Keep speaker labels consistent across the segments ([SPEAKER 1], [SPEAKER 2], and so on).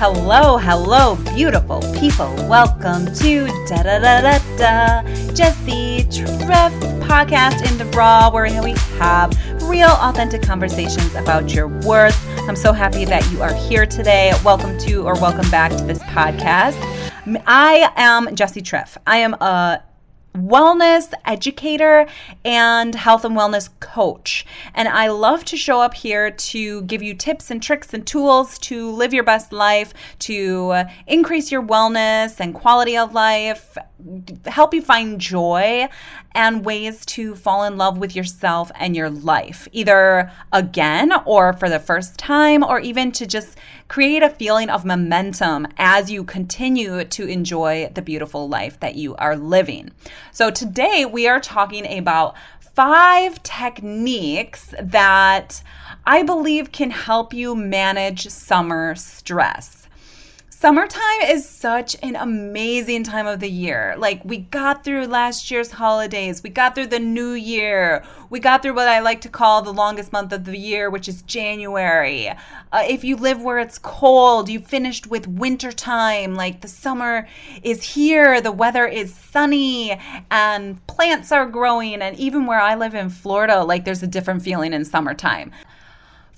[SPEAKER 1] Hello, hello, beautiful people. Welcome to Da Da Da Da Da Jessi Trif podcast in the raw, where we have real, authentic conversations about your worth. I'm so happy that you are here today. Welcome to or welcome back to this podcast. I am Jessi Trif. I am a wellness educator and health and wellness coach. And I love to show up here to give you tips and tricks and tools to live your best life, to increase your wellness and quality of life, help you find joy and ways to fall in love with yourself and your life, either again or for the first time, or even to just create a feeling of momentum as you continue to enjoy the beautiful life that you are living. So, today we are talking about five techniques that I believe can help you manage summer stress. Summertime is such an amazing time of the year. Like, we got through last year's holidays, we got through the new year, we got through what I like to call the longest month of the year, which is January. Uh, if you live where it's cold, you finished with winter time. Like, the summer is here, the weather is sunny, and plants are growing. And even where I live in Florida, like, there's a different feeling in summertime.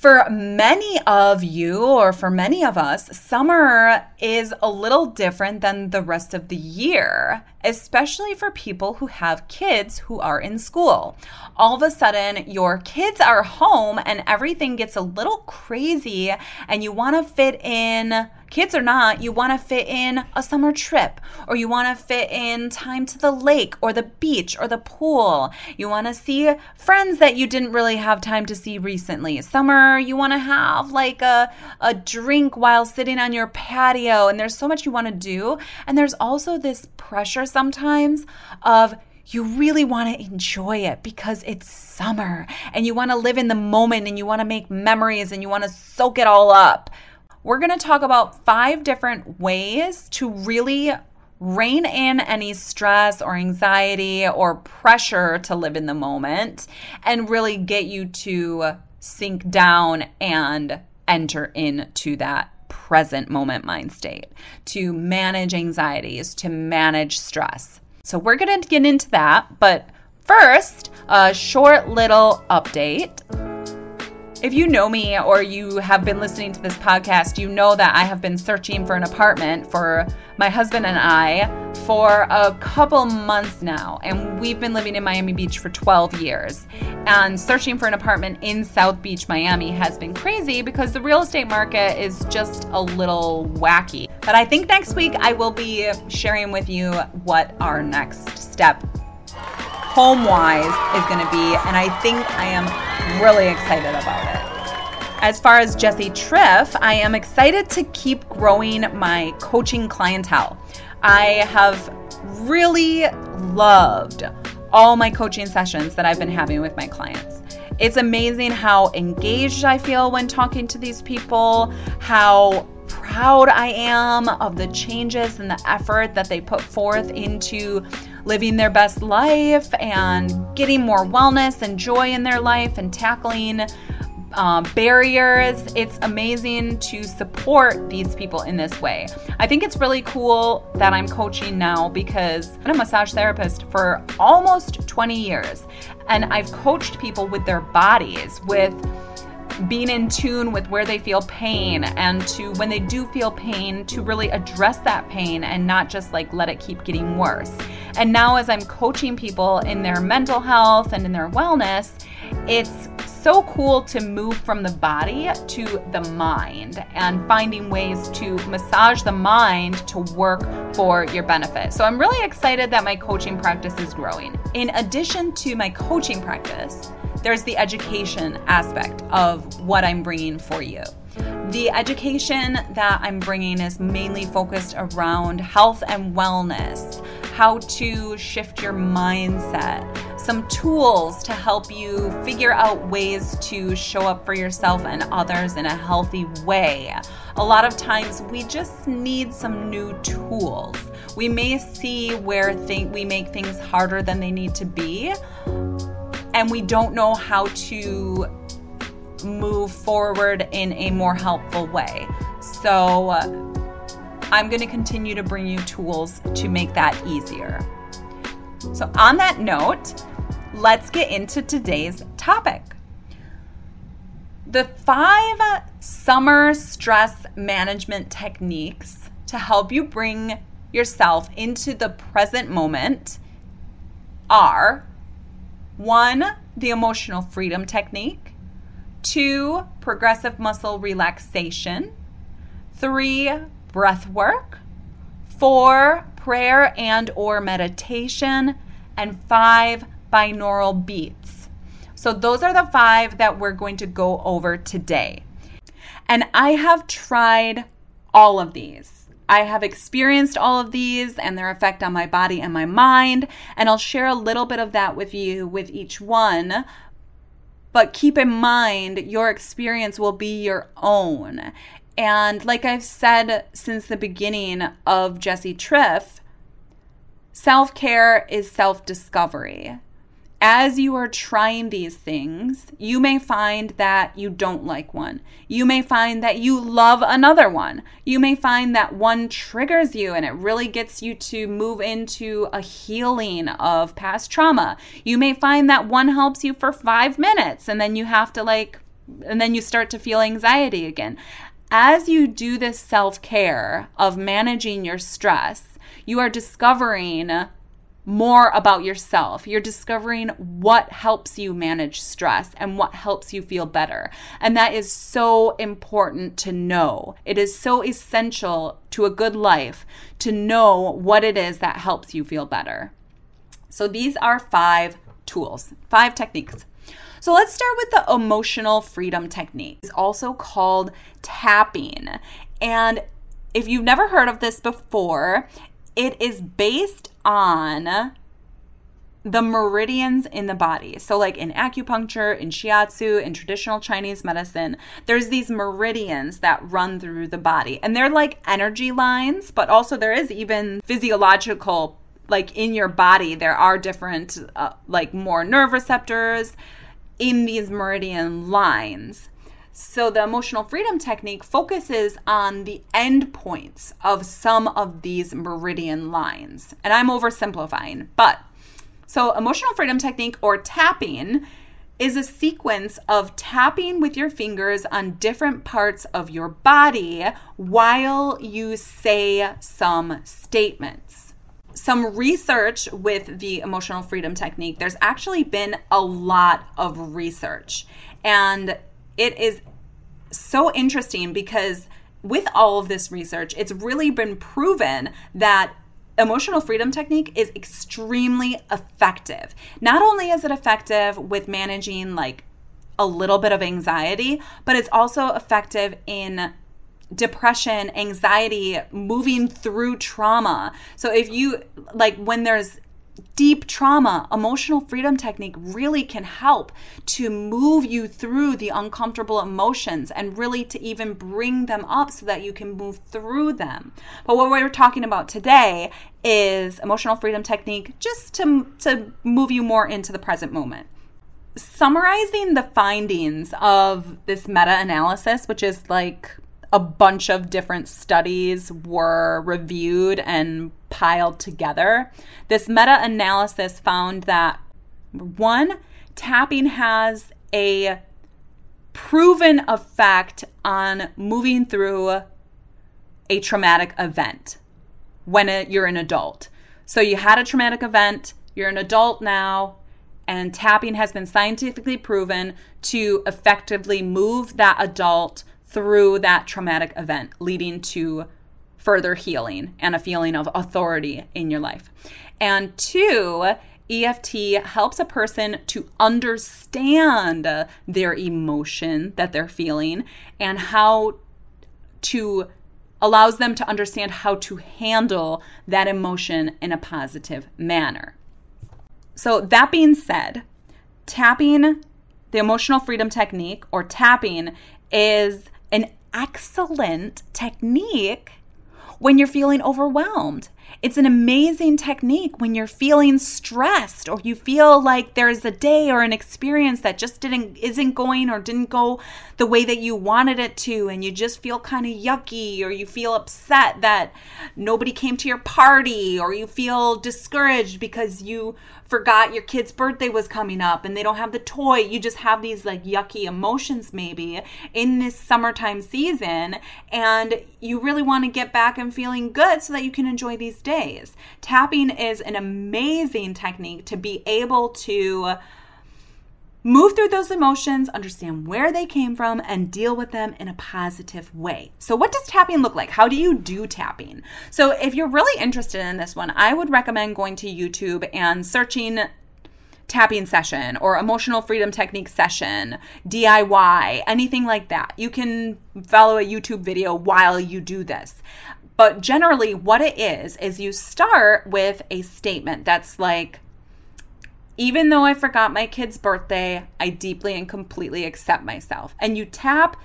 [SPEAKER 1] For many of you, or for many of us, summer is a little different than the rest of the year, especially for people who have kids who are in school. All of a sudden, your kids are home and everything gets a little crazy, and you want to fit in kids or not, you want to fit in a summer trip or you want to fit in time to the lake or the beach or the pool. You want to see friends that you didn't really have time to see recently. Summer, you want to have like a, a drink while sitting on your patio, and there's so much you want to do. And there's also this pressure sometimes of, you really want to enjoy it because it's summer and you want to live in the moment and you want to make memories and you want to soak it all up. We're going to talk about five different ways to really rein in any stress or anxiety or pressure to live in the moment and really get you to sink down and enter into that present moment mind state, to manage anxieties, to manage stress. So, we're going to get into that, but first, a short little update. If you know me or you have been listening to this podcast, you know that I have been searching for an apartment for my husband and I for a couple months now. And we've been living in Miami Beach for 12 years. And searching for an apartment in South Beach, Miami has been crazy because the real estate market is just a little wacky. But I think next week I will be sharing with you what our next step home wise is going to be. And I think I am really excited about it. As far as Jessi Trif, I am excited to keep growing my coaching clientele. I have really loved all my coaching sessions that I've been having with my clients. It's amazing how engaged I feel when talking to these people, how proud I am of the changes and the effort that they put forth into living their best life and getting more wellness and joy in their life and tackling uh, barriers. It's amazing to support these people in this way. I think it's really cool that I'm coaching now because I'm a massage therapist for almost 20 years and I've coached people with their bodies, with being in tune with where they feel pain and to when they do feel pain to really address that pain and not just like let it keep getting worse. And now as I'm coaching people in their mental health and in their wellness, it's so cool to move from the body to the mind and finding ways to massage the mind to work for your benefit. So I'm really excited that my coaching practice is growing. In addition to my coaching practice, there's the education aspect of what I'm bringing for you. The education that I'm bringing is mainly focused around health and wellness, how to shift your mindset, some tools to help you figure out ways to show up for yourself and others in a healthy way. A lot of times we just need some new tools. We may see where th- we make things harder than they need to be, and we don't know how to move forward in a more helpful way. So uh, I'm going to continue to bring you tools to make that easier. So, on that note, let's get into today's topic. The five summer stress management techniques to help you bring yourself into the present moment are one, the emotional freedom technique, two, progressive muscle relaxation, three, breath work, four, prayer and or meditation, and five, binaural beats. So those are the five that we're going to go over today. And I have tried all of these. I have experienced all of these and their effect on my body and my mind, and I'll share a little bit of that with you with each one. But keep in mind, your experience will be your own. And like I've said since the beginning of Jessi Trif, self care is self discovery as you are trying these things, you may find that you don't like one. You may find that you love another one. You may find that one triggers you and it really gets you to move into a healing of past trauma. You may find that one helps you for five minutes and then you have to like, and then you start to feel anxiety again. As you do this self care of managing your stress, you are discovering more about yourself. You're discovering what helps you manage stress and what helps you feel better. And that is so important to know. It is so essential to a good life to know what it is that helps you feel better. So these are five tools, five techniques. So let's start with the emotional freedom technique. It's also called tapping. And if you've never heard of this before, it is based on the meridians in the body. So, like in acupuncture, in shiatsu, in traditional Chinese medicine, there's these meridians that run through the body. And they're like energy lines, but also there is even physiological, like in your body, there are different, uh, like more nerve receptors in these meridian lines. So, the emotional freedom technique focuses on the end points of some of these meridian lines. And I'm oversimplifying, but so emotional freedom technique or tapping is a sequence of tapping with your fingers on different parts of your body while you say some statements. Some research with the emotional freedom technique, there's actually been a lot of research. And it is so interesting because with all of this research, it's really been proven that emotional freedom technique is extremely effective. Not only is it effective with managing like a little bit of anxiety, but it's also effective in depression, anxiety, moving through trauma. So if you like when there's deep trauma, emotional freedom technique really can help to move you through the uncomfortable emotions and really to even bring them up so that you can move through them. But what we're talking about today is emotional freedom technique just to, to move you more into the present moment. Summarizing the findings of this meta analysis, which is like a bunch of different studies were reviewed and piled together. This meta analysis found that one, tapping has a proven effect on moving through a traumatic event when you're an adult. So you had a traumatic event, you're an adult now, and tapping has been scientifically proven to effectively move that adult through that traumatic event, leading to further healing and a feeling of authority in your life. And two, EFT helps a person to understand their emotion that they're feeling and how to allows them to understand how to handle that emotion in a positive manner. So, that being said, tapping, the emotional freedom technique or tapping, is excellent technique when you're feeling overwhelmed. It's an amazing technique when you're feeling stressed or you feel like there's a day or an experience that just didn't isn't going or didn't go the way that you wanted it to and you just feel kind of yucky or you feel upset that nobody came to your party or you feel discouraged because you forgot your kid's birthday was coming up and they don't have the toy. You just have these like yucky emotions maybe in this summertime season and you really want to get back and feeling good so that you can enjoy these days. Tapping is an amazing technique to be able to Move through those emotions, understand where they came from, and deal with them in a positive way. So, what does tapping look like? How do you do tapping? So, if you're really interested in this one, I would recommend going to YouTube and searching tapping session or emotional freedom technique session, DIY, anything like that. You can follow a YouTube video while you do this. But generally, what it is, is you start with a statement that's like, even though I forgot my kid's birthday, I deeply and completely accept myself. And you tap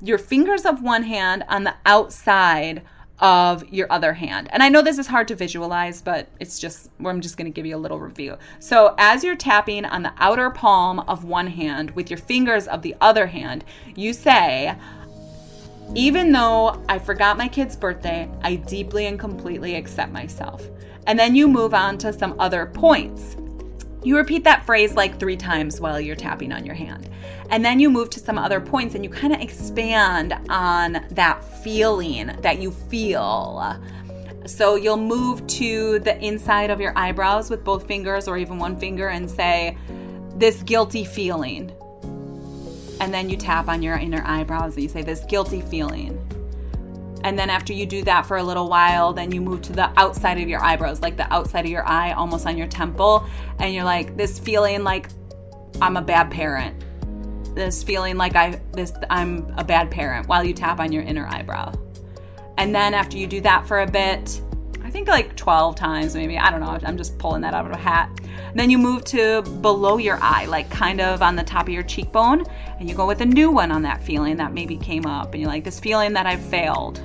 [SPEAKER 1] your fingers of one hand on the outside of your other hand. And I know this is hard to visualize, but it's just, I'm just going to give you a little review. So, as you're tapping on the outer palm of one hand with your fingers of the other hand, you say, even though I forgot my kid's birthday, I deeply and completely accept myself. And then you move on to some other points. You repeat that phrase like three times while you're tapping on your hand. And then you move to some other points and you kind of expand on that feeling that you feel. So you'll move to the inside of your eyebrows with both fingers or even one finger and say, This guilty feeling. And then you tap on your inner eyebrows and you say, This guilty feeling. And then after you do that for a little while, then you move to the outside of your eyebrows, like the outside of your eye, almost on your temple. And you're like, this feeling like I'm a bad parent. This feeling like I this I'm a bad parent while you tap on your inner eyebrow. And then after you do that for a bit, I think like 12 times maybe, I don't know, I'm just pulling that out of a hat. And then you move to below your eye, like kind of on the top of your cheekbone, and you go with a new one on that feeling that maybe came up. And you're like, this feeling that I've failed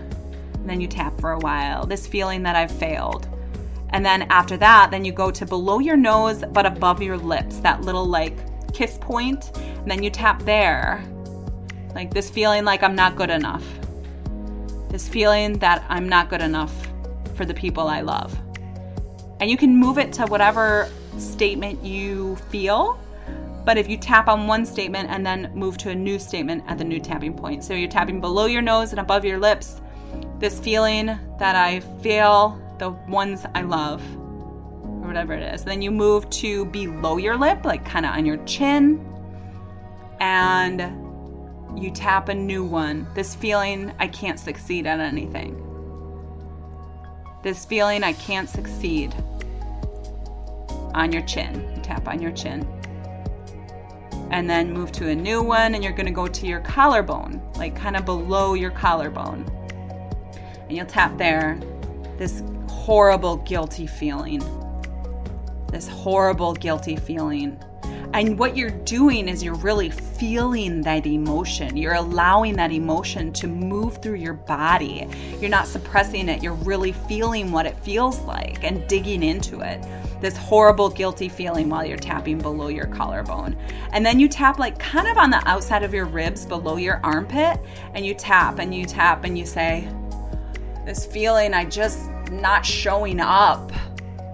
[SPEAKER 1] and then you tap for a while. This feeling that I've failed. And then after that, then you go to below your nose but above your lips, that little like kiss point, and then you tap there. Like this feeling like I'm not good enough. This feeling that I'm not good enough for the people I love. And you can move it to whatever statement you feel. But if you tap on one statement and then move to a new statement at the new tapping point. So you're tapping below your nose and above your lips, this feeling that I feel the ones I love, or whatever it is. Then you move to below your lip, like kind of on your chin, and you tap a new one. This feeling I can't succeed at anything. This feeling I can't succeed on your chin. Tap on your chin. And then move to a new one, and you're gonna go to your collarbone, like kind of below your collarbone and you'll tap there this horrible guilty feeling. This horrible guilty feeling. And what you're doing is you're really feeling that emotion. You're allowing that emotion to move through your body. You're not suppressing it. You're really feeling what it feels like and digging into it. This horrible, guilty feeling while you're tapping below your collarbone. And then you tap like kind of on the outside of your ribs below your armpit. And you tap and you tap and you say, this feeling I just not showing up.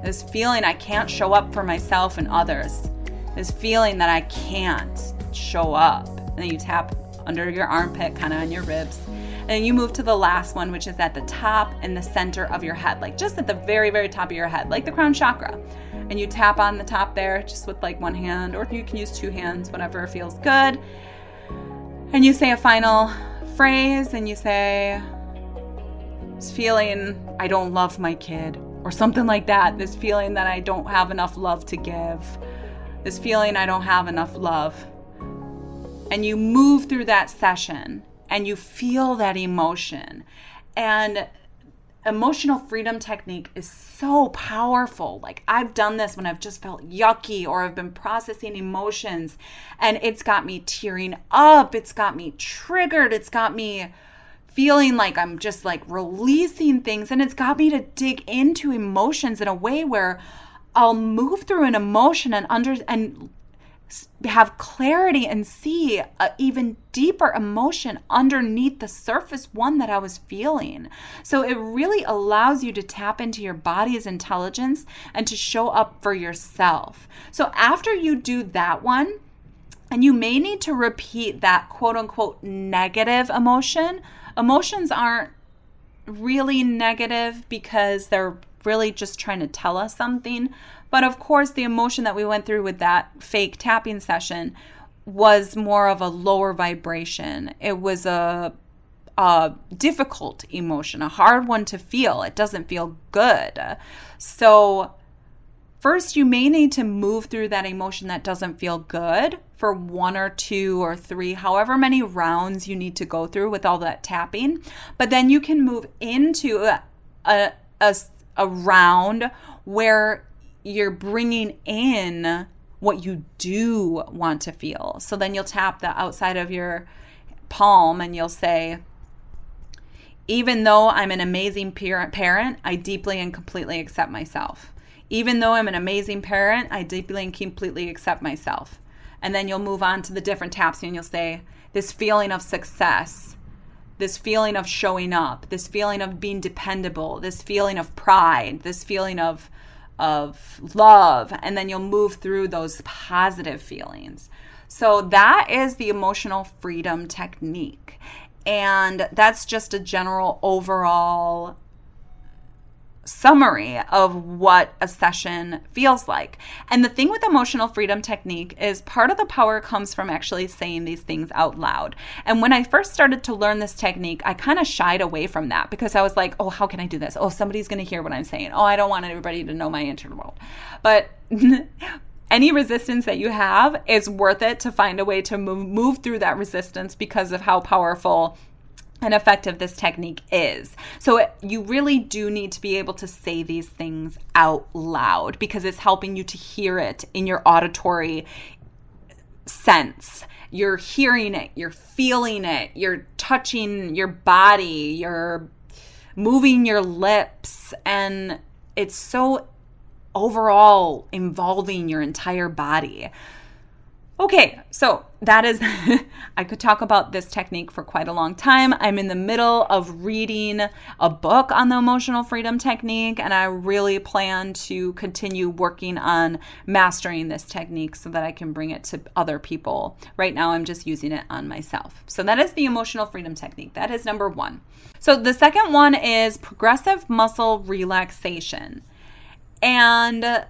[SPEAKER 1] This feeling I can't show up for myself and others. This feeling that I can't show up. And then you tap under your armpit, kind of on your ribs. And then you move to the last one, which is at the top and the center of your head, like just at the very, very top of your head, like the crown chakra. And you tap on the top there just with like one hand, or you can use two hands, whatever feels good. And you say a final phrase and you say, this feeling I don't love my kid, or something like that. This feeling that I don't have enough love to give. This feeling I don't have enough love. And you move through that session and you feel that emotion. And emotional freedom technique is so powerful. Like I've done this when I've just felt yucky or I've been processing emotions and it's got me tearing up, it's got me triggered, it's got me feeling like I'm just like releasing things. And it's got me to dig into emotions in a way where I'll move through an emotion and under and have clarity and see an even deeper emotion underneath the surface one that I was feeling. So it really allows you to tap into your body's intelligence and to show up for yourself. So after you do that one, and you may need to repeat that quote unquote negative emotion. Emotions aren't really negative because they're really just trying to tell us something. But of course, the emotion that we went through with that fake tapping session was more of a lower vibration. It was a, a difficult emotion, a hard one to feel. It doesn't feel good. So, first, you may need to move through that emotion that doesn't feel good for one or two or three, however many rounds you need to go through with all that tapping. But then you can move into a, a, a, round where you're bringing in what you do want to feel. So then you'll tap the outside of your palm and you'll say, even though I'm an amazing parent, I deeply and completely accept myself. Even though I'm an amazing parent, I deeply and completely accept myself. And then you'll move on to the different taps and you'll say, this feeling of success, this feeling of showing up, this feeling of being dependable, this feeling of pride, this feeling of of love, and then you'll move through those positive feelings. So, that is the emotional freedom technique. And that's just a general overall summary of what a session feels like. And the thing with emotional freedom technique is part of the power comes from actually saying these things out loud. And when I first started to learn this technique, I kind of shied away from that because I was like, oh, how can I do this? Oh, somebody's going to hear what I'm saying. Oh, I don't want everybody to know my inner world. But any resistance that you have is worth it to find a way to move, move through that resistance because of how powerful and effective this technique is. So it, you really do need to be able to say these things out loud because it's helping you to hear it in your auditory sense. You're hearing it, you're feeling it, you're touching your body, you're moving your lips and it's so overall involving your entire body. Okay, so that is, I could talk about this technique for quite a long time. I'm in the middle of reading a book on the emotional freedom technique, and I really plan to continue working on mastering this technique so that I can bring it to other people. Right now, I'm just using it on myself. So, that is the emotional freedom technique. That is number one. So, the second one is progressive muscle relaxation. And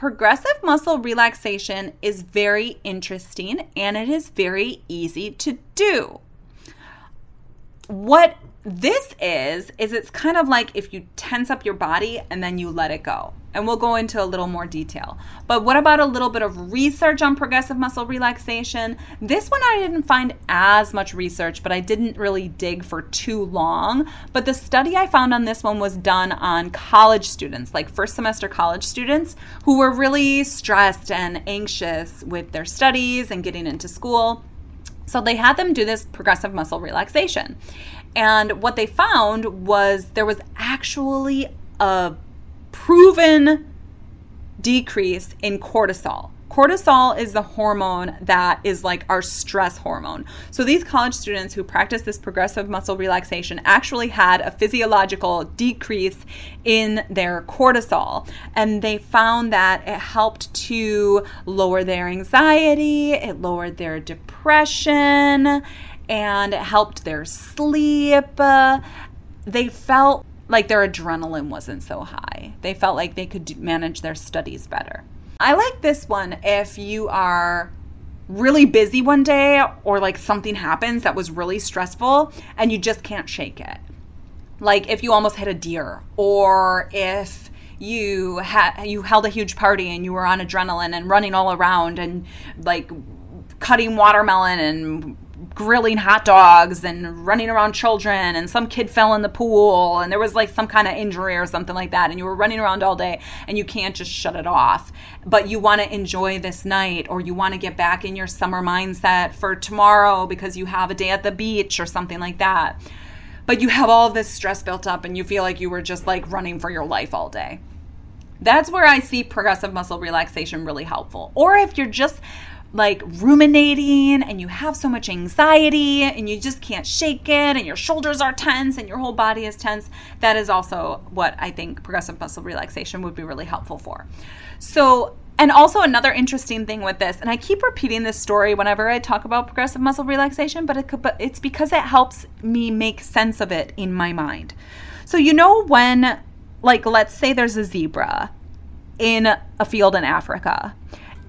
[SPEAKER 1] Progressive muscle relaxation is very interesting and it is very easy to do. What this is, is it's kind of like if you tense up your body and then you let it go. And we'll go into a little more detail. But what about a little bit of research on progressive muscle relaxation? This one I didn't find as much research, but I didn't really dig for too long. But the study I found on this one was done on college students, like first semester college students, who were really stressed and anxious with their studies and getting into school. So they had them do this progressive muscle relaxation. And what they found was there was actually a proven decrease in cortisol. Cortisol is the hormone that is like our stress hormone. So these college students who practice this progressive muscle relaxation actually had a physiological decrease in their cortisol. And they found that it helped to lower their anxiety, it lowered their depression, and it helped their sleep. they felt like their adrenaline wasn't so high. They felt like they could manage their studies better. I like this one if you are really busy one day or like something happens that was really stressful and you just can't shake it. Like if you almost hit a deer or if you had you held a huge party and you were on adrenaline and running all around and like cutting watermelon and grilling hot dogs and running around children and some kid fell in the pool and there was like some kind of injury or something like that and you were running around all day and you can't just shut it off. But you want to enjoy this night or you want to get back in your summer mindset for tomorrow because you have a day at the beach or something like that. But you have all this stress built up and you feel like you were just like running for your life all day. That's where I see progressive muscle relaxation really helpful. Or if you're just like ruminating and you have so much anxiety and you just can't shake it and your shoulders are tense and your whole body is tense, that is also what I think progressive muscle relaxation would be really helpful for. So, and also another interesting thing with this, and I keep repeating this story whenever I talk about progressive muscle relaxation, but, it could, but it's because it helps me make sense of it in my mind. So, you know, when like let's say there's a zebra in a field in Africa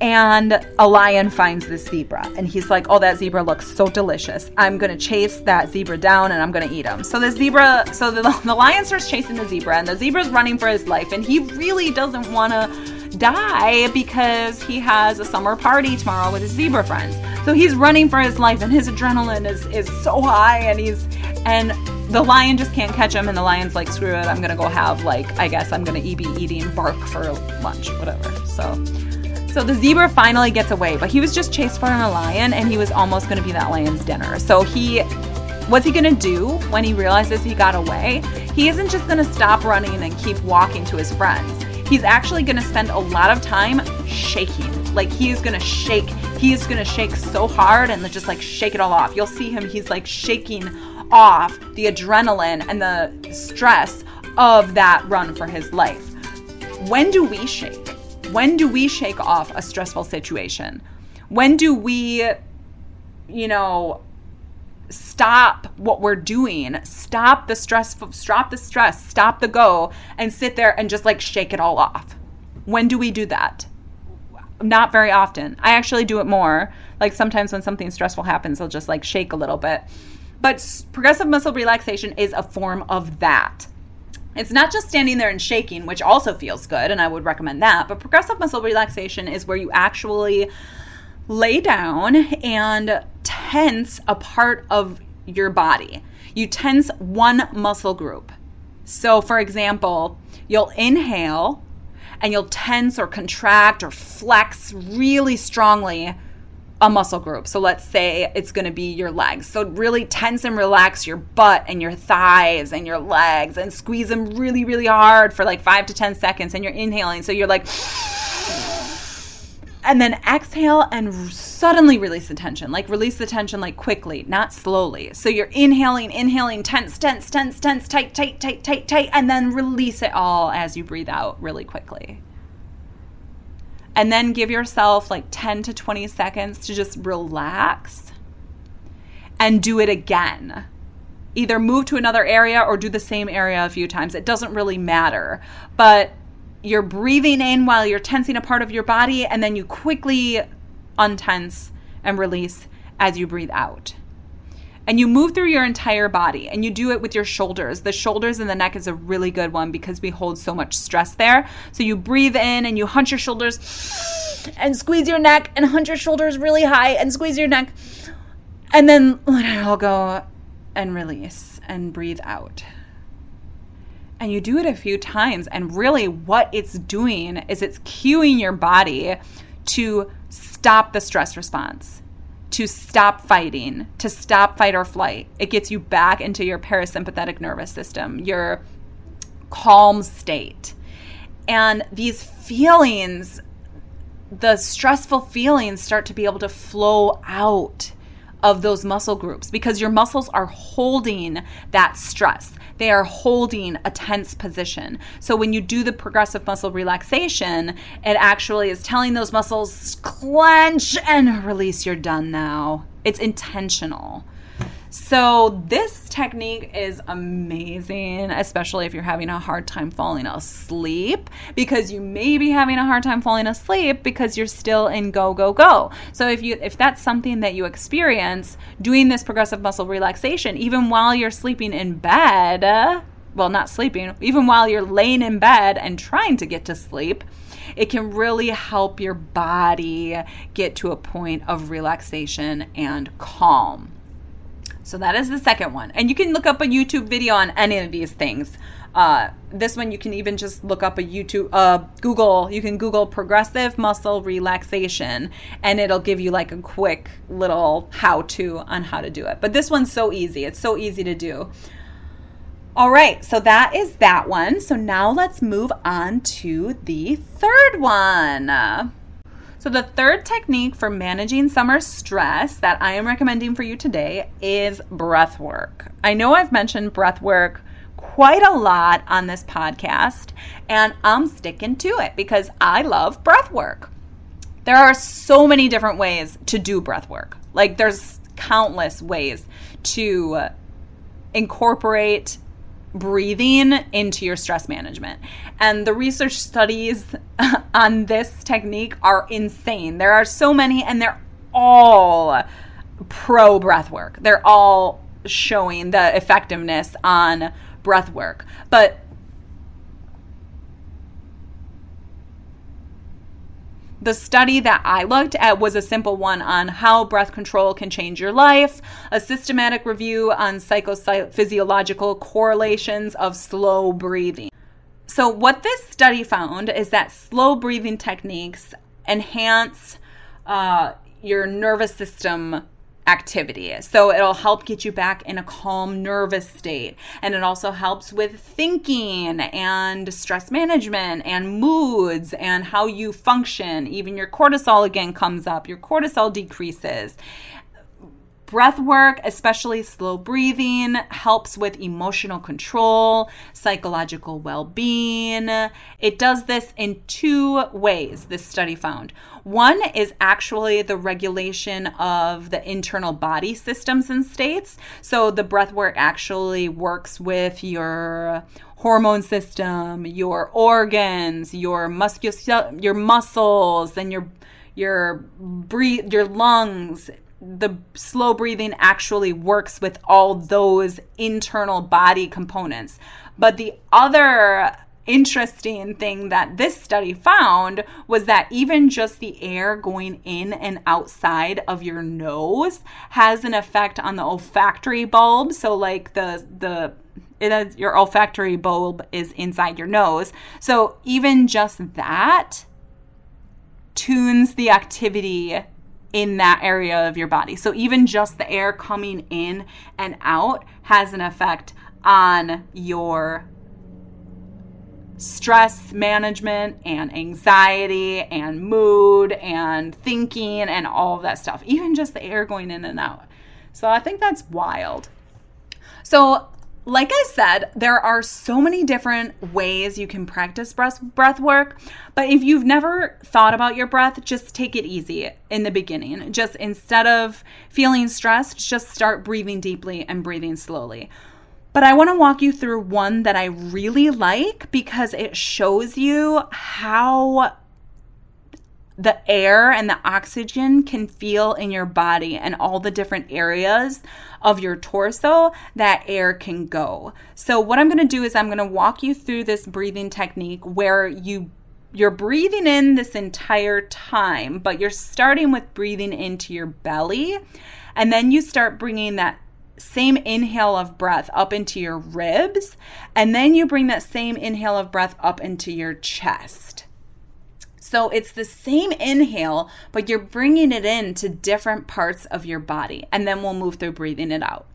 [SPEAKER 1] and a lion finds this zebra. And he's like oh that zebra looks so delicious. I'm gonna chase that zebra down and i'm gonna eat him so the zebra so the, the lion starts chasing the zebra and the zebra's running for his life. And he really doesn't want to die because he has a summer party tomorrow with his zebra friends. So he's running for his life and his adrenaline is, is so high and he's and the lion just can't catch him and the lion's like screw it i'm gonna go have like i guess i'm gonna be eating bark for lunch whatever. So so the zebra finally gets away but he was just chased by a lion and he was almost gonna be that lion's dinner. So he what's he gonna do when he realizes he got away? He isn't just gonna stop running and keep walking to his friends. He's actually gonna spend a lot of time shaking. Like he's gonna shake he's gonna shake so hard and just like shake it all off. You'll see him he's like shaking off the adrenaline and the stress of that run for his life. When do we shake? When do we shake off a stressful situation? When do we, you know, stop what we're doing, stop the stress, stop the stress, stop the go, and sit there and just like shake it all off? When do we do that? Not very often. I actually do it more. Like sometimes when something stressful happens, I'll just like shake a little bit. But progressive muscle relaxation is a form of that. It's not just standing there and shaking, which also feels good, and I would recommend that. But progressive muscle relaxation is where you actually lay down and tense a part of your body. You tense one muscle group. So, for example, you'll inhale and you'll tense or contract or flex really strongly a muscle group. So let's say it's going to be your legs. So really tense and relax your butt and your thighs and your legs and squeeze them really, really hard for like five to 10 seconds. And you're inhaling. So you're like, and then exhale and suddenly release the tension. Like release the tension like quickly, not slowly. So you're inhaling, inhaling, tense, tense, tense, tense, tight, tight, tight, tight, tight, and then release it all as you breathe out really quickly and then give yourself like 10 to 20 seconds to just relax and do it again. Either move to another area or do the same area a few times. It doesn't really matter. But you're breathing in while you're tensing a part of your body, and then you quickly untense and release as you breathe out and you move through your entire body and you do it with your shoulders. The shoulders and the neck is a really good one because we hold so much stress there. So you breathe in and you hunch your shoulders and squeeze your neck and hunch your shoulders really high and squeeze your neck. And then let it all go and release and breathe out. And you do it a few times. And really, what it's doing is it's cueing your body to stop the stress response to stop fighting, to stop fight or flight. It gets you back into your parasympathetic nervous system, your calm state. And these feelings, the stressful feelings, start to be able to flow out of those muscle groups because your muscles are holding that stress they are holding a tense position. So when you do the progressive muscle relaxation, it actually is telling those muscles clench and release. You're done now. It's intentional. So, this technique is amazing, especially if you're having a hard time falling asleep, because you may be having a hard time falling asleep because you're still in go, go, go. So, if, you, if that's something that you experience, doing this progressive muscle relaxation, even while you're sleeping in bed, well, not sleeping, even while you're laying in bed and trying to get to sleep, it can really help your body get to a point of relaxation and calm. So that is the second one. And you can look up a YouTube video on any of these things. Uh, this one you can even just look up a YouTube, uh, Google. You can Google progressive muscle relaxation, and it'll give you like a quick little how-to on how to do it. But this one's so easy. It's so easy to do. All right, so that is that one. So now let's move on to the third one. So, the third technique for managing summer stress that I am recommending for you today is breath work. I know I've mentioned breath work quite a lot on this podcast, and I'm sticking to it because I love breath work. There are so many different ways to do breath work. Like, there's countless ways to incorporate breathing into your stress management. And the research studies on this technique are insane. There are so many, and they're all pro breath work. They're all showing the effectiveness on breath work. But the study that I looked at was a simple one on how breath control can change your life, a systematic review on psychophysiological correlations of slow breathing. So, what this study found is that slow breathing techniques enhance uh, your nervous system activity. So it'll help get you back in a calm nervous state. And it also helps with thinking and stress management and moods and how you function. Even your cortisol again comes up, your cortisol decreases. Breath work, especially slow breathing, helps with emotional control, psychological well being. It does this in two ways, this study found. One is actually the regulation of the internal body systems and states. So the breath work actually works with your hormone system, your organs, your your muscles, and your your breathe your lungs the slow breathing actually works with all those internal body components. But the other interesting thing that this study found was that even just the air going in and outside of your nose has an effect on the olfactory bulb. So, like the, the, has, your olfactory bulb is inside your nose. So, even just that tunes the activity in that area of your body. So even just the air coming in and out has an effect on your stress management and anxiety and mood and thinking and all of that stuff. Even just the air going in and out. So I think that's wild. So like I said, there are so many different ways you can practice breath, breath work. But if you've never thought about your breath, just take it easy in the beginning. Just instead of feeling stressed, just start breathing deeply and breathing slowly. But I want to walk you through one that I really like because it shows you how the air and the oxygen can feel in your body and all the different areas of your torso that air can go. So what I'm going to do is I'm going to walk you through this breathing technique where you you're breathing in this entire time, but you're starting with breathing into your belly and then you start bringing that same inhale of breath up into your ribs and then you bring that same inhale of breath up into your chest. So it's the same inhale, but you're bringing it in to different parts of your body. And then we'll move through breathing it out.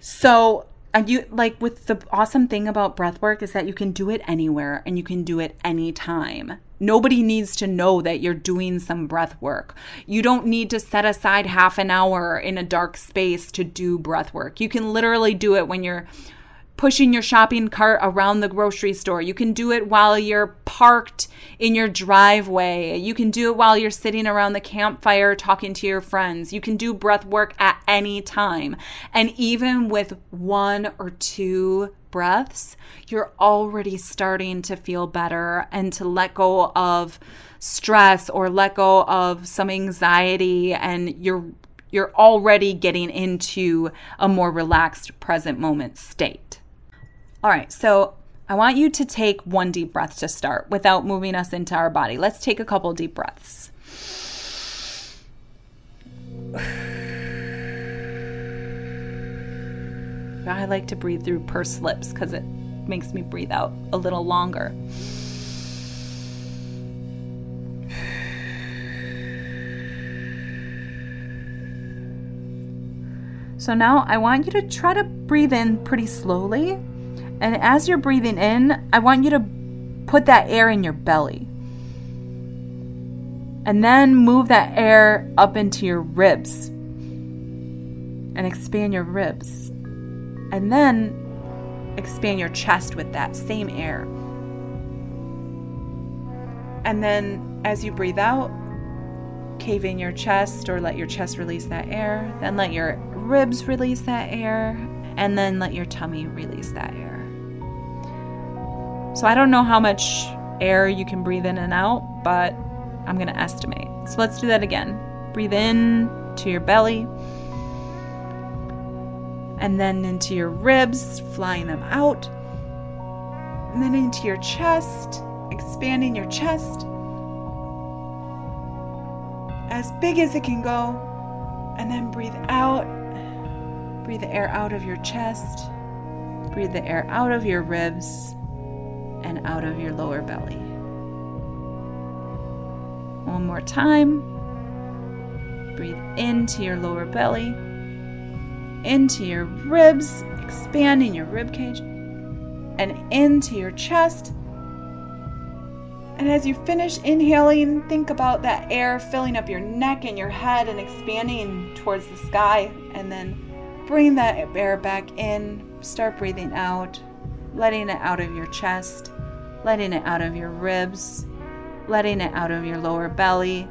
[SPEAKER 1] So, and you like with the awesome thing about breath work is that you can do it anywhere and you can do it anytime. Nobody needs to know that you're doing some breath work. You don't need to set aside half an hour in a dark space to do breath work. You can literally do it when you're pushing your shopping cart around the grocery store. You can do it while you're parked in your driveway. You can do it while you're sitting around the campfire talking to your friends. You can do breath work at any time. And even with one or two breaths, you're already starting to feel better and to let go of stress or let go of some anxiety and you're you're already getting into a more relaxed present moment state. All right, so I want you to take one deep breath to start without moving us into our body. Let's take a couple deep breaths. I like to breathe through pursed lips because it makes me breathe out a little longer. So now I want you to try to breathe in pretty slowly. And as you're breathing in, I want you to put that air in your belly. And then move that air up into your ribs and expand your ribs. And then expand your chest with that same air. And then as you breathe out, cave in your chest or let your chest release that air. Then let your ribs release that air. And then let your tummy release that air. So I don't know how much air you can breathe in and out, but I'm going to estimate. So let's do that again. Breathe in to your belly and then into your ribs, flying them out. And then into your chest, expanding your chest as big as it can go. And then breathe out. Breathe the air out of your chest. Breathe the air out of your ribs and out of your lower belly. One more time. Breathe into your lower belly, into your ribs, expanding your rib cage, and into your chest. And as you finish inhaling, think about that air filling up your neck and your head and expanding towards the sky. And then bring that air back in. Start breathing out, letting it out of your chest, letting it out of your ribs, letting it out of your lower belly,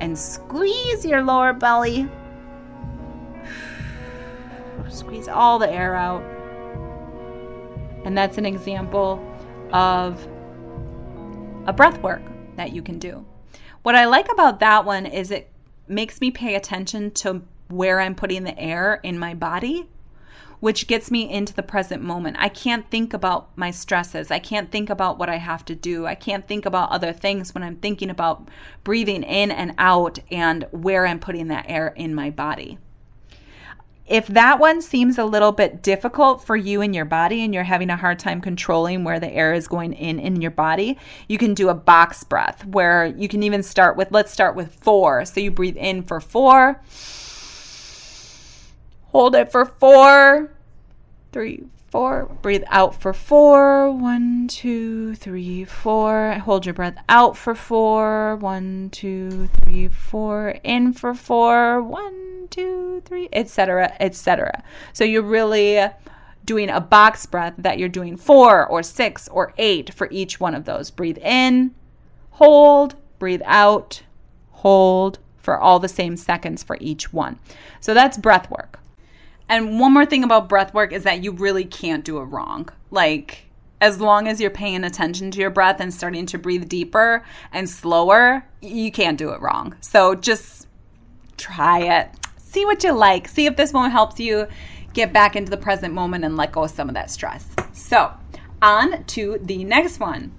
[SPEAKER 1] and squeeze your lower belly. Squeeze all the air out. And that's an example of a breath work that you can do. What I like about that one is it makes me pay attention to where I'm putting the air in my body which gets me into the present moment. I can't think about my stresses. I can't think about what I have to do. I can't think about other things when I'm thinking about breathing in and out and where I'm putting that air in my body. If that one seems a little bit difficult for you in your body and you're having a hard time controlling where the air is going in in your body, you can do a box breath where you can even start with, let's start with four. So you breathe in for four Hold it for four, three, four. Breathe out for four. One, two, three, four. Hold your breath out for four. One, two, three, four. In for four. One, two, three, etc., etc. So you're really doing a box breath that you're doing four or six or eight for each one of those. Breathe in, hold, breathe out, hold for all the same seconds for each one. So that's breath work. And one more thing about breath work is that you really can't do it wrong. Like, as long as you're paying attention to your breath and starting to breathe deeper and slower, you can't do it wrong. So just try it. See what you like. See if this one helps you get back into the present moment and let go of some of that stress. So, on to the next one.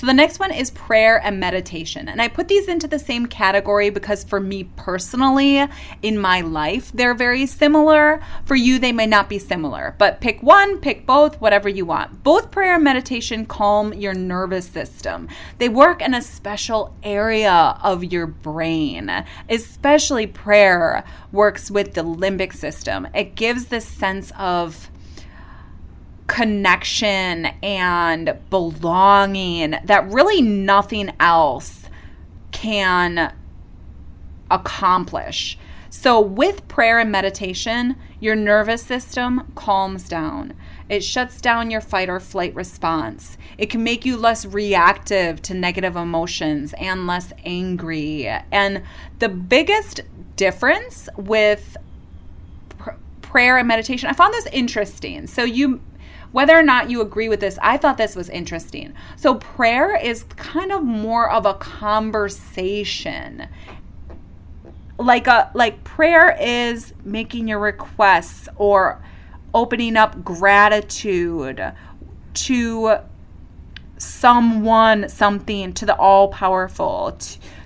[SPEAKER 1] So the next one is prayer and meditation. And I put these into the same category because for me personally, in my life, they're very similar. For you, they may not be similar, but pick one, pick both, whatever you want. Both prayer and meditation calm your nervous system. They work in a special area of your brain, especially prayer works with the limbic system. It gives this sense of connection and belonging that really nothing else can accomplish. So, with prayer and meditation, your nervous system calms down. It shuts down your fight or flight response. It can make you less reactive to negative emotions and less angry. And the biggest difference with pr- prayer and meditation, I found this interesting. So, you whether or not you agree with this, I thought this was interesting. So, prayer is kind of more of a conversation like a like prayer is making your requests or opening up gratitude to someone something to the all powerful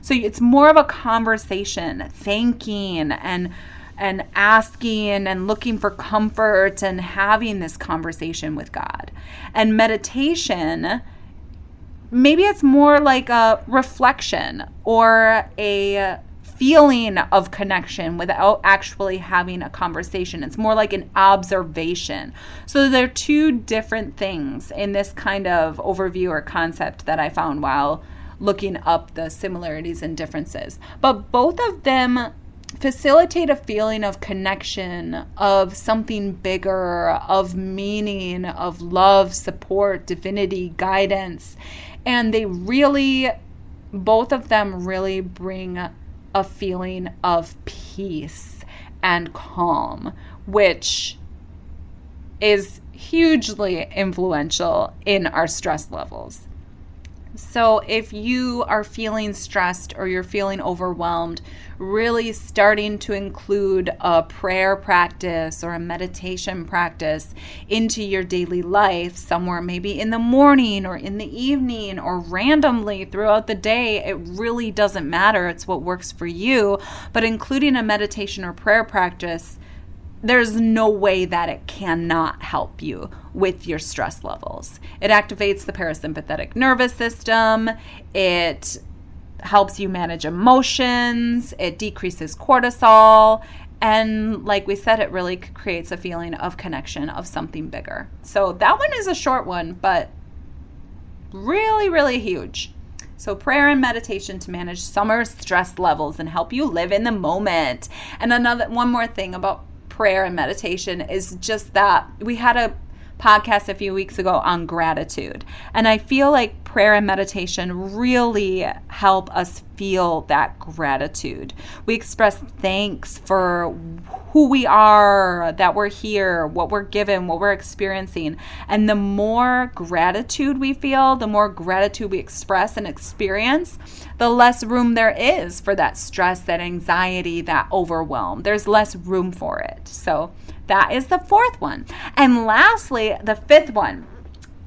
[SPEAKER 1] so it's more of a conversation thanking and and asking and looking for comfort and having this conversation with God. And meditation, maybe it's more like a reflection or a feeling of connection without actually having a conversation. It's more like an observation. So there are two different things in this kind of overview or concept that I found while looking up the similarities and differences. But both of them facilitate a feeling of connection, of something bigger, of meaning, of love, support, divinity, guidance. And they really, both of them really bring a feeling of peace and calm, which is hugely influential in our stress levels. So, if you are feeling stressed or you're feeling overwhelmed, really starting to include a prayer practice or a meditation practice into your daily life, somewhere maybe in the morning or in the evening or randomly throughout the day, it really doesn't matter. It's what works for you. But including a meditation or prayer practice there's no way that it cannot help you with your stress levels. It activates the parasympathetic nervous system. It helps you manage emotions. It decreases cortisol. And like we said, it really creates a feeling of connection of something bigger. So that one is a short one, but really, really huge. So, prayer and meditation to manage summer stress levels and help you live in the moment. And another one more thing about prayer and meditation is just that we had a podcast a few weeks ago on gratitude. And I feel like prayer and meditation really help us feel that gratitude. We express thanks for who we are, that we're here, what we're given, what we're experiencing. And the more gratitude we feel, the more gratitude we express and experience, the less room there is for that stress, that anxiety, that overwhelm. There's less room for it. So that is the fourth one. And lastly, the fifth one.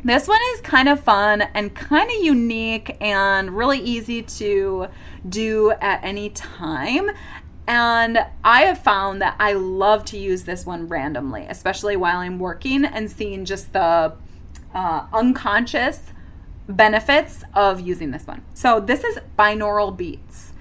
[SPEAKER 1] This one is kind of fun and kind of unique and really easy to do at any time. And I have found that I love to use this one randomly, especially while I'm working and seeing just the uh, unconscious benefits of using this one. So, this is binaural beats.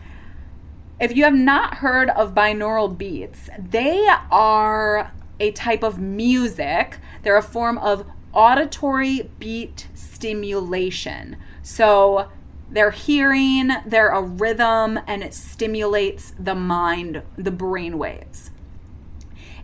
[SPEAKER 1] If you have not heard of binaural beats, they are a type of music, they're a form of auditory beat stimulation. So, they're hearing, they're a rhythm, and it stimulates the mind, the brain waves.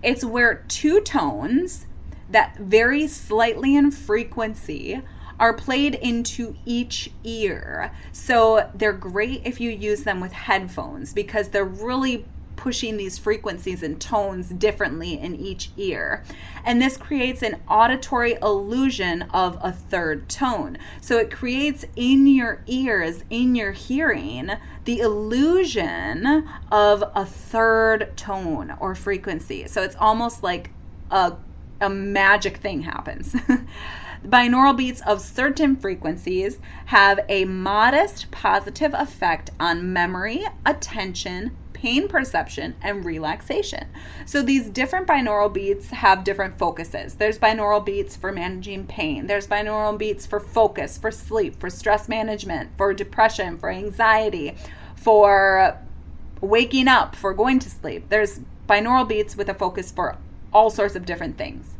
[SPEAKER 1] It's where two tones that vary slightly in frequency are played into each ear. So they're great if you use them with headphones because they're really pushing these frequencies and tones differently in each ear. And this creates an auditory illusion of a third tone. So it creates in your ears, in your hearing, the illusion of a third tone or frequency. So it's almost like a, a magic thing happens. Binaural beats of certain frequencies have a modest positive effect on memory, attention, pain perception, and relaxation. So these different binaural beats have different focuses. There's binaural beats for managing pain, there's binaural beats for focus, for sleep, for stress management, for depression, for anxiety, for waking up, for going to sleep. There's binaural beats with a focus for all sorts of different things.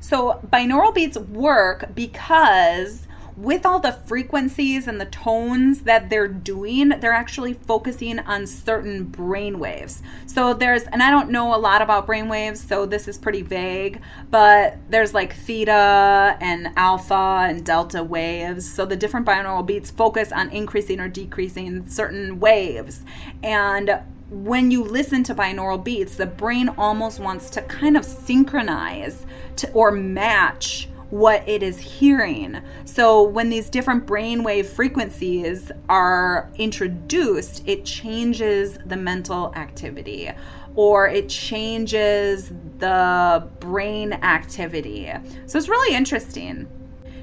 [SPEAKER 1] So binaural beats work because with all the frequencies and the tones that they're doing, they're actually focusing on certain brain waves. So there's, and I don't know a lot about brain waves, so this is pretty vague, but there's like theta and alpha and delta waves. So the different binaural beats focus on increasing or decreasing certain waves. And when you listen to binaural beats, the brain almost wants to kind of synchronize to, or match what it is hearing. So when these different brainwave frequencies are introduced, it changes the mental activity or it changes the brain activity. So it's really interesting.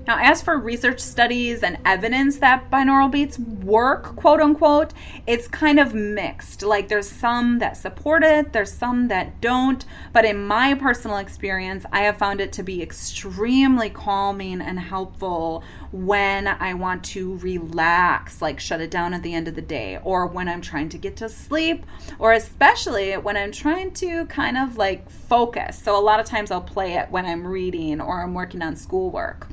[SPEAKER 1] Now, as for research studies and evidence that binaural beats work, quote unquote, it's kind of mixed. Like there's some that support it, there's some that don't. But in my personal experience, I have found it to be extremely calming and helpful when I want to relax, like shut it down at the end of the day, or when I'm trying to get to sleep, or especially when I'm trying to kind of like focus. So, a lot of times I'll play it when I'm reading or I'm working on schoolwork.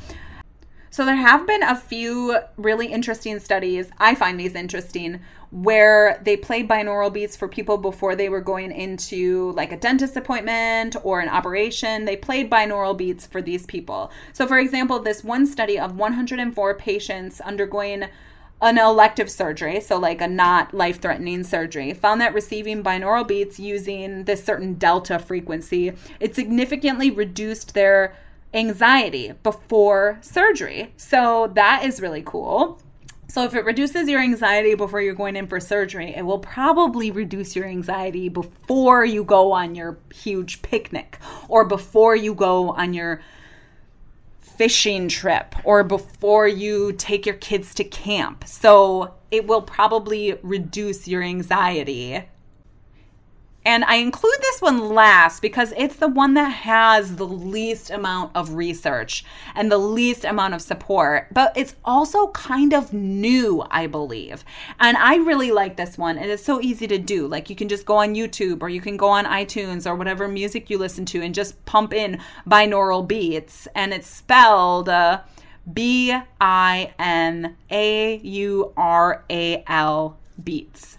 [SPEAKER 1] So, there have been a few really interesting studies. I find these interesting where they played binaural beats for people before they were going into like a dentist appointment or an operation. They played binaural beats for these people. So, for example, this one study of 104 patients undergoing an elective surgery, so like a not life threatening surgery, found that receiving binaural beats using this certain delta frequency, it significantly reduced their anxiety before surgery. So that is really cool. So, if it reduces your anxiety before you're going in for surgery, it will probably reduce your anxiety before you go on your huge picnic or before you go on your fishing trip or before you take your kids to camp. So, it will probably reduce your anxiety and I include this one last because it's the one that has the least amount of research and the least amount of support, but it's also kind of new, I believe. And I really like this one. It is so easy to do. Like you can just go on YouTube or you can go on iTunes or whatever music you listen to and just pump in binaural beats. And it's spelled uh, B I N A U R A L beats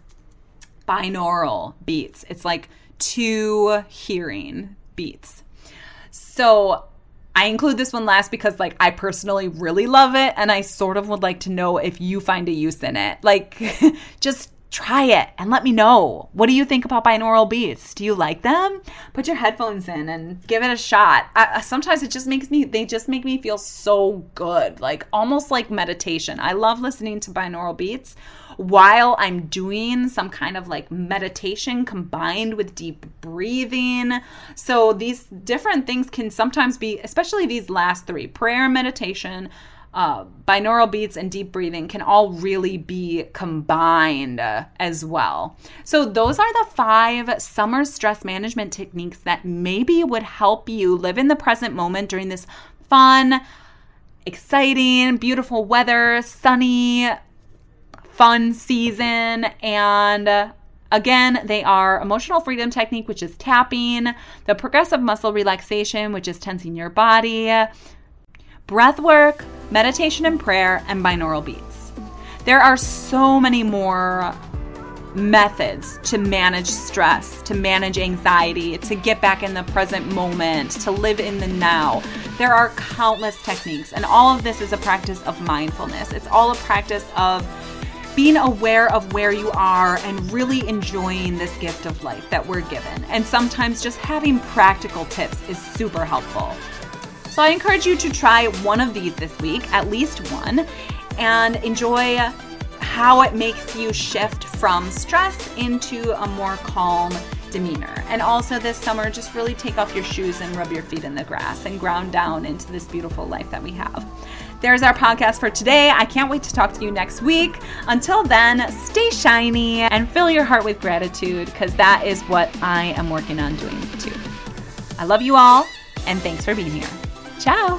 [SPEAKER 1] binaural beats. It's like two hearing beats. So I include this one last because like I personally really love it and I sort of would like to know if you find a use in it. Like just try it and let me know. What do you think about binaural beats? Do you like them? Put your headphones in and give it a shot. I, sometimes it just makes me they just make me feel so good, like almost like meditation. I love listening to binaural beats while I'm doing some kind of like meditation combined with deep breathing. So these different things can sometimes be, especially these last three prayer, meditation, uh, binaural beats and deep breathing can all really be combined uh, as well. So, those are the five summer stress management techniques that maybe would help you live in the present moment during this fun, exciting, beautiful weather, sunny, fun season. And uh, again, they are emotional freedom technique, which is tapping, the progressive muscle relaxation, which is tensing your body, breath work, meditation and prayer, and binaural beats. There are so many more methods to manage stress, to manage anxiety, to get back in the present moment, to live in the now. There are countless techniques, and all of this is a practice of mindfulness. It's all a practice of being aware of where you are and really enjoying this gift of life that we're given. And sometimes just having practical tips is super helpful. So I encourage you to try one of these this week, at least one, and enjoy how it makes you shift from stress into a more calm demeanor. And also this summer, just really take off your shoes and rub your feet in the grass and ground down into this beautiful life that we have. There's our podcast for today. I can't wait to talk to you next week. Until then, stay shiny and fill your heart with gratitude because that is what I am working on doing too. I love you all and thanks for being here. Ciao.